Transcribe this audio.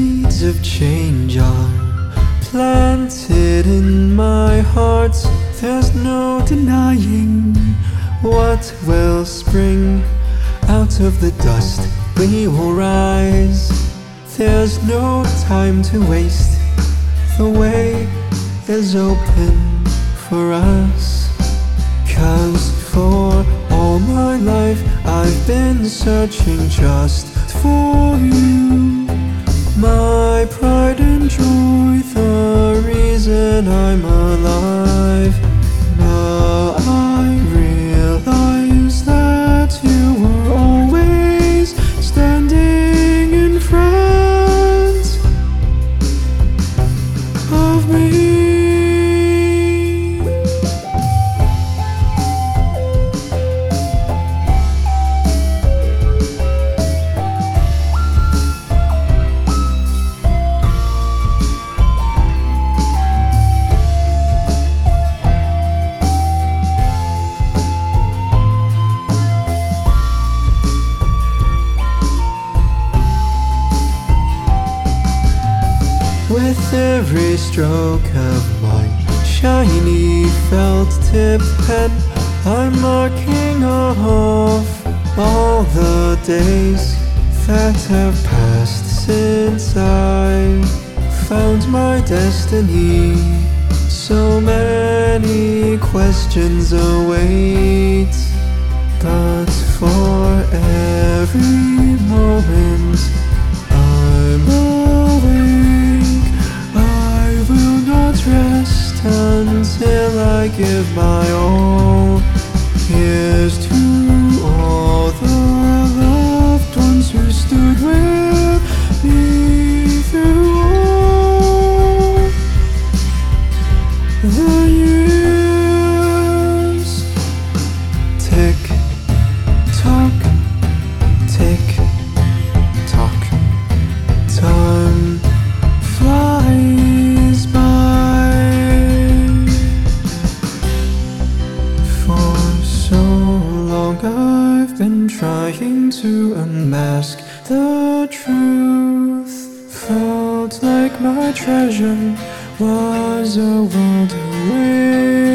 Seeds of change are planted in my heart. There's no denying what will spring out of the dust. We will rise. There's no time to waste. The way is open for us. Cause for all my life I've been searching just for you. My pride and joy, the reason I'm alive. Now I realize that you were always standing in front of me. With every stroke of my shiny felt tip pen, I'm marking off all the days that have passed since I found my destiny. So many questions await, but for every my all. Here's I've been trying to unmask the truth. Felt like my treasure was a world away.